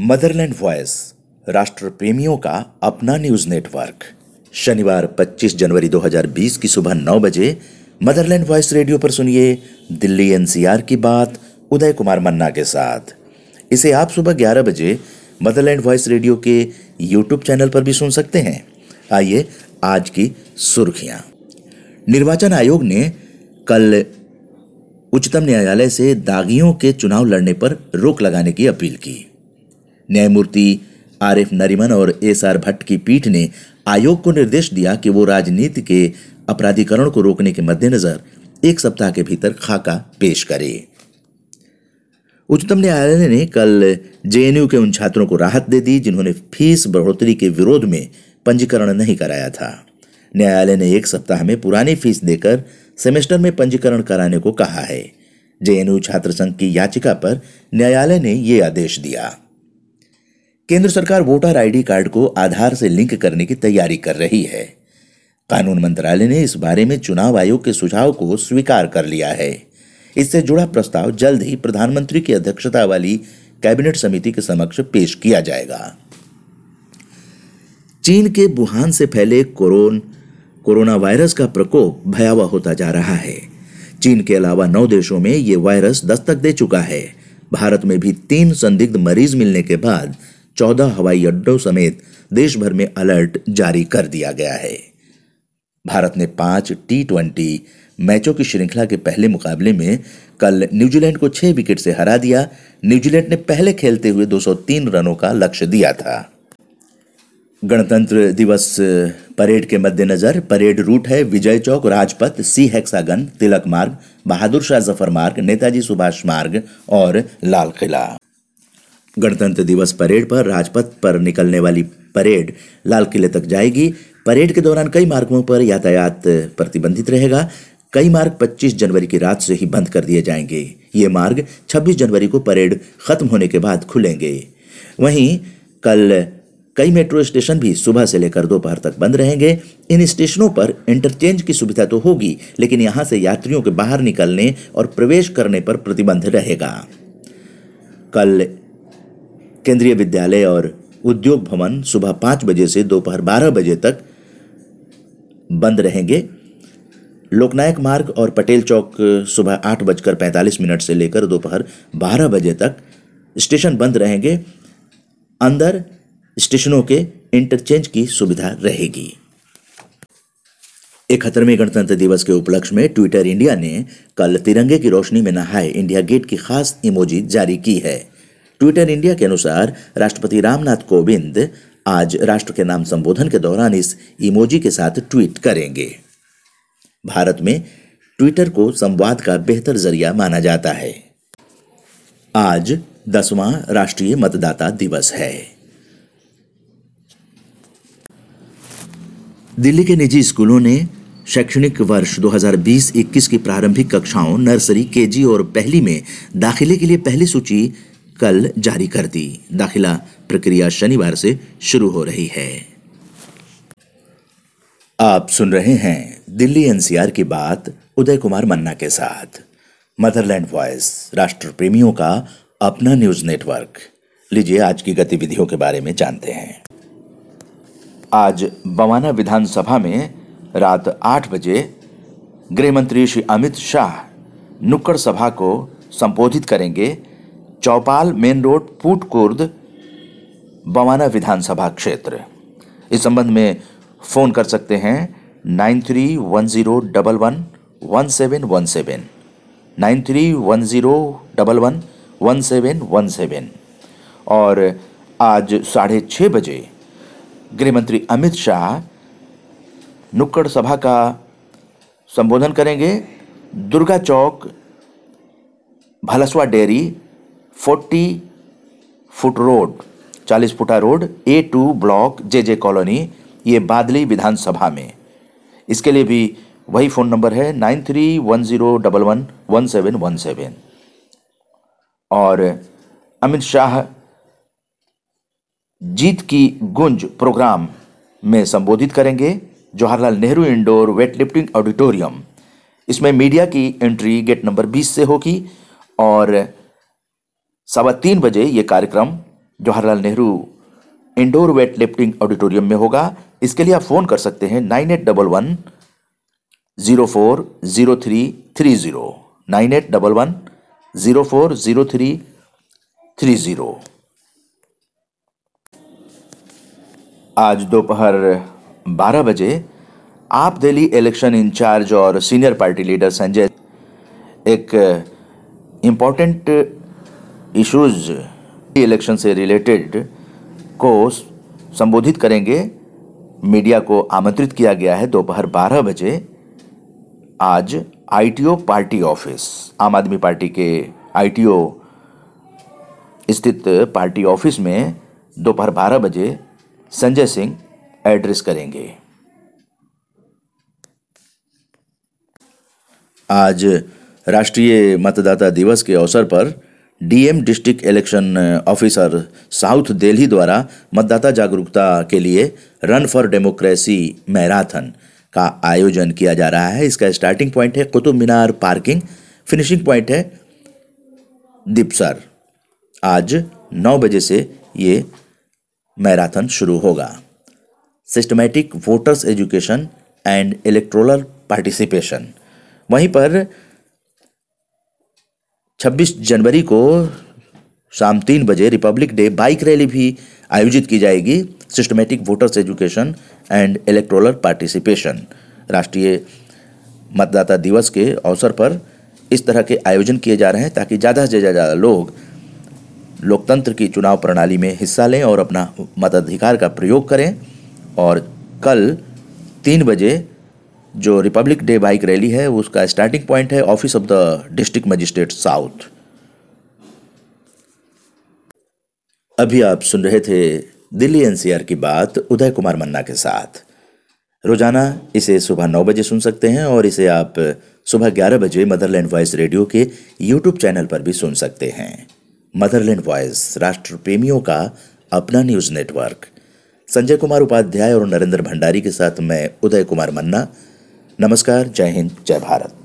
Motherland voice राष्ट्र प्रेमियों का अपना न्यूज़ नेटवर्क शनिवार 25 जनवरी 2020 की सुबह 9 बजे मदरलैंड वॉयस रेडियो पर सुनिए दिल्ली एनसीआर की बात, उदय कुमार मन्ना के साथ। इसे आप सुबह 11 बजे मदरलैंड वॉयस रेडियो के यूट्यूब चैनल पर भी सुन सकते हैं। आइए आज की सुर्खियाँ। निर्वाचन आयोग ने कल उच्चतम न्यायालय से दागियों के चुनाव लड़ने पर रोक लगाने की अपील की। न्यायमूर्ति आर एफ़ नरीमन और एस आर भट्ट की पीठ ने आयोग को निर्देश दिया कि वो राजनीति के अपराधीकरण को रोकने के मद्देनजर एक सप्ताह के भीतर खाका पेश करे। उच्चतम न्यायालय ने कल जेएनयू के उन छात्रों को राहत दे दी जिन्होंने फ़ीस बढ़ोतरी के विरोध में पंजीकरण नहीं कराया था। न्यायालय ने एक सप्ताह में पुरानी फ़ीस देकर सेमेस्टर में पंजीकरण कराने को कहा है। जेएनयू छात्र संघ की याचिका पर न्यायालय ने ये आदेश दिया। केंद्र सरकार वोटर आईडी कार्ड को आधार से लिंक करने की तैयारी कर रही है। कानून मंत्रालय ने इस बारे में चुनाव आयोग के सुझाव को स्वीकार कर लिया है। इससे जुड़ा प्रस्ताव जल्द ही प्रधानमंत्री की अध्यक्षता वाली कैबिनेट समिति के समक्ष पेश किया जाएगा। चीन के वुहान से फैले कोरोन, कोरोना वायरस का प्रकोप भयावह होता जा रहा है। चीन के अलावा नौ देशों में ये वायरस दस्तक दे चुका है। भारत में भी तीन संदिग्ध मरीज़ मिलने के बाद चौदह हवाई अड्डों समेत देश भर में अलर्ट जारी कर दिया गया है। भारत ने पाँच टी ट्वेंटी मैचों की श्रृंखला के पहले मुकाबले में कल न्यूजीलैंड को छह विकेट से हरा दिया। न्यूजीलैंड ने पहले खेलते हुए 203 रनों का लक्ष्य दिया था। गणतंत्र दिवस परेड के मद्देनजर परेड रूट है विजय चौक, राजपथ, सी हेक्सागन, तिलक मार्ग, बहादुर शाह ज़फ़र मार्ग, नेताजी सुभाष मार्ग और लाल किला गणतंत्र दिवस परेड पर राजपथ पर निकलने वाली परेड लाल किले तक जाएगी। परेड के दौरान कई मार्गों पर यातायात प्रतिबंधित रहेगा। कई मार्ग 25 जनवरी की रात से ही बंद कर दिए जाएँगे। ये मार्ग 26 जनवरी को परेड खत्म होने के बाद खुलेंगे। वहीं कल कई मेट्रो स्टेशन भी सुबह से लेकर दोपहर तक बंद रहेंगे। इन स्टेशनों पर इंटरचेंज की सुविधा तो होगी, लेकिन यहाँ से यात्रियों के बाहर निकलने और प्रवेश करने पर प्रतिबंध रहेगा। कल केंद्रीय विद्यालय और उद्योग भवन सुबह पाँच बजे से दोपहर बारह बजे तक बंद रहेंगे। लोकनायक मार्ग और पटेल चौक सुबह आठ बजकर पैंतालीस मिनट से लेकर दोपहर बारह बजे तक स्टेशन बंद रहेंगे। अंदर स्टेशनों के इंटरचेंज की सुविधा रहेगी। इकहत्तरवें गणतंत्र दिवस के उपलक्ष्य में ट्विटर इंडिया ने कल तिरंगे की रोशनी में नहाए इंडिया गेट की खास इमोजी जारी की है। ट्विटर इंडिया के अनुसार राष्ट्रपति रामनाथ कोविंद आज राष्ट्र के नाम संबोधन के दौरान इस इमोजी के साथ ट्वीट करेंगे। भारत में ट्विटर को संवाद का बेहतर ज़रिया माना जाता है। आज दसवां राष्ट्रीय मतदाता दिवस है। दिल्ली के निजी स्कूलों ने शैक्षणिक वर्ष 2020-21 की प्रारंभिक कक्षाओं नर्सरी, केजी और पहली में दाखिले के लिए पहली सूची कल जारी कर दी। दाखिला प्रक्रिया शनिवार से शुरू हो रही है। आप सुन रहे हैं दिल्ली एनसीआर की बात उदय कुमार मन्ना के साथ। मदरलैंड वॉइस राष्ट्र प्रेमियों का अपना न्यूज़ नेटवर्क। लीजिए आज की गतिविधियों के बारे में जानते हैं। आज बवाना विधानसभा में रात आठ बजे गृह मंत्री श्री अमित शाह नुक्कड़ सभा को संबोधित करेंगे चौपाल, मेन रोड पुटकुर्द बवाना विधानसभा क्षेत्र। इस संबंध में फ़ोन कर सकते हैं nine three one zero double one one seven one seven. Nine three one zero double one one seven one seven. और आज साढ़े छः बजे गृहमंत्री अमित शाह नुक्कड़ सभा का संबोधन करेंगे। दुर्गा चौक, भलसवा डेयरी 40 फुट रोड 40 फुटा road A two block J J colony, ये बादली विधानसभा में। इसके लिए भी वही फ़ोन नंबर है nine three one zero double one one seven one seven. और अमित शाह जीत की गुंज प्रोग्राम में संबोधित करेंगे, Jawaharlal Nehru indoor weight lifting auditorium. इसमें मीडिया की एंट्री गेट नंबर 20 से होगी और सवा तीन बजे ये कार्यक्रम Jawaharlal Nehru indoor weight lifting auditorium में होगा। इसके लिए आप फ़ोन कर सकते हैं nine eight double one zero four zero three three zero. Nine eight double one zero four zero three three zero. आज दोपहर 12 बजे आप दिल्ली इलेक्शन इंचार्ज और सीनियर पार्टी लीडर संजय, एक इम्पोर्टेंट इश्यूज़ इलेक्शन से रिलेटेड को संबोधित करेंगे। मीडिया को आमंत्रित किया गया है दोपहर 12 बजे। आज आईटीओ पार्टी ऑफ़िस, आम आदमी पार्टी के आईटीओ स्थित पार्टी ऑफ़िस में दोपहर 12 बजे संजय सिंह एड्रेस करेंगे। आज राष्ट्रीय मतदाता दिवस के अवसर पर DM district election officer south Delhi द्वारा मतदाता जागरूकता के लिए रन फॉर डेमोक्रेसी मैराथन का आयोजन किया जा रहा है। इसका स्टार्टिंग पॉइंट है Qutub Minar parking, finishing point है दीपसर आज नौ बजे से ये मैराथन शुरू होगा। Systematic voters education and electoral participation. वहीं पर 26 जनवरी को शाम तीन बजे रिपब्लिक डे बाइक रैली भी आयोजित की जाएगी systematic voters education and electoral participation राष्ट्रीय मतदाता दिवस के अवसर पर इस तरह के आयोजन किए जा रहे हैं ताकि ज़्यादा से ज़्यादा लोग लोकतंत्र की चुनाव प्रणाली में हिस्सा लें और अपना मताधिकार का प्रयोग करें। और कल तीन बजे जो रिपब्लिक डे बाइक रैली है उसका स्टार्टिंग पॉइंट है office of the district magistrate south अभी आप सुन रहे थे दिल्ली एनसीआर की बात उदय कुमार मन्ना के साथ। रोज़ाना इसे सुबह नौ बजे सुन सकते हैं और इसे आप सुबह ग्यारह बजे मदरलैंड वॉइस रेडियो के यूट्यूब चैनल पर भी सुन सकते हैं। मदरलैंड वॉइस राष्ट्र प्रेमियों का अपना न्यूज़ नेटवर्क संजय कुमार उपाध्याय और नरेंद्र भंडारी के साथ मैं उदय कुमार मन्ना नमस्कार जय हिंद जय भारत।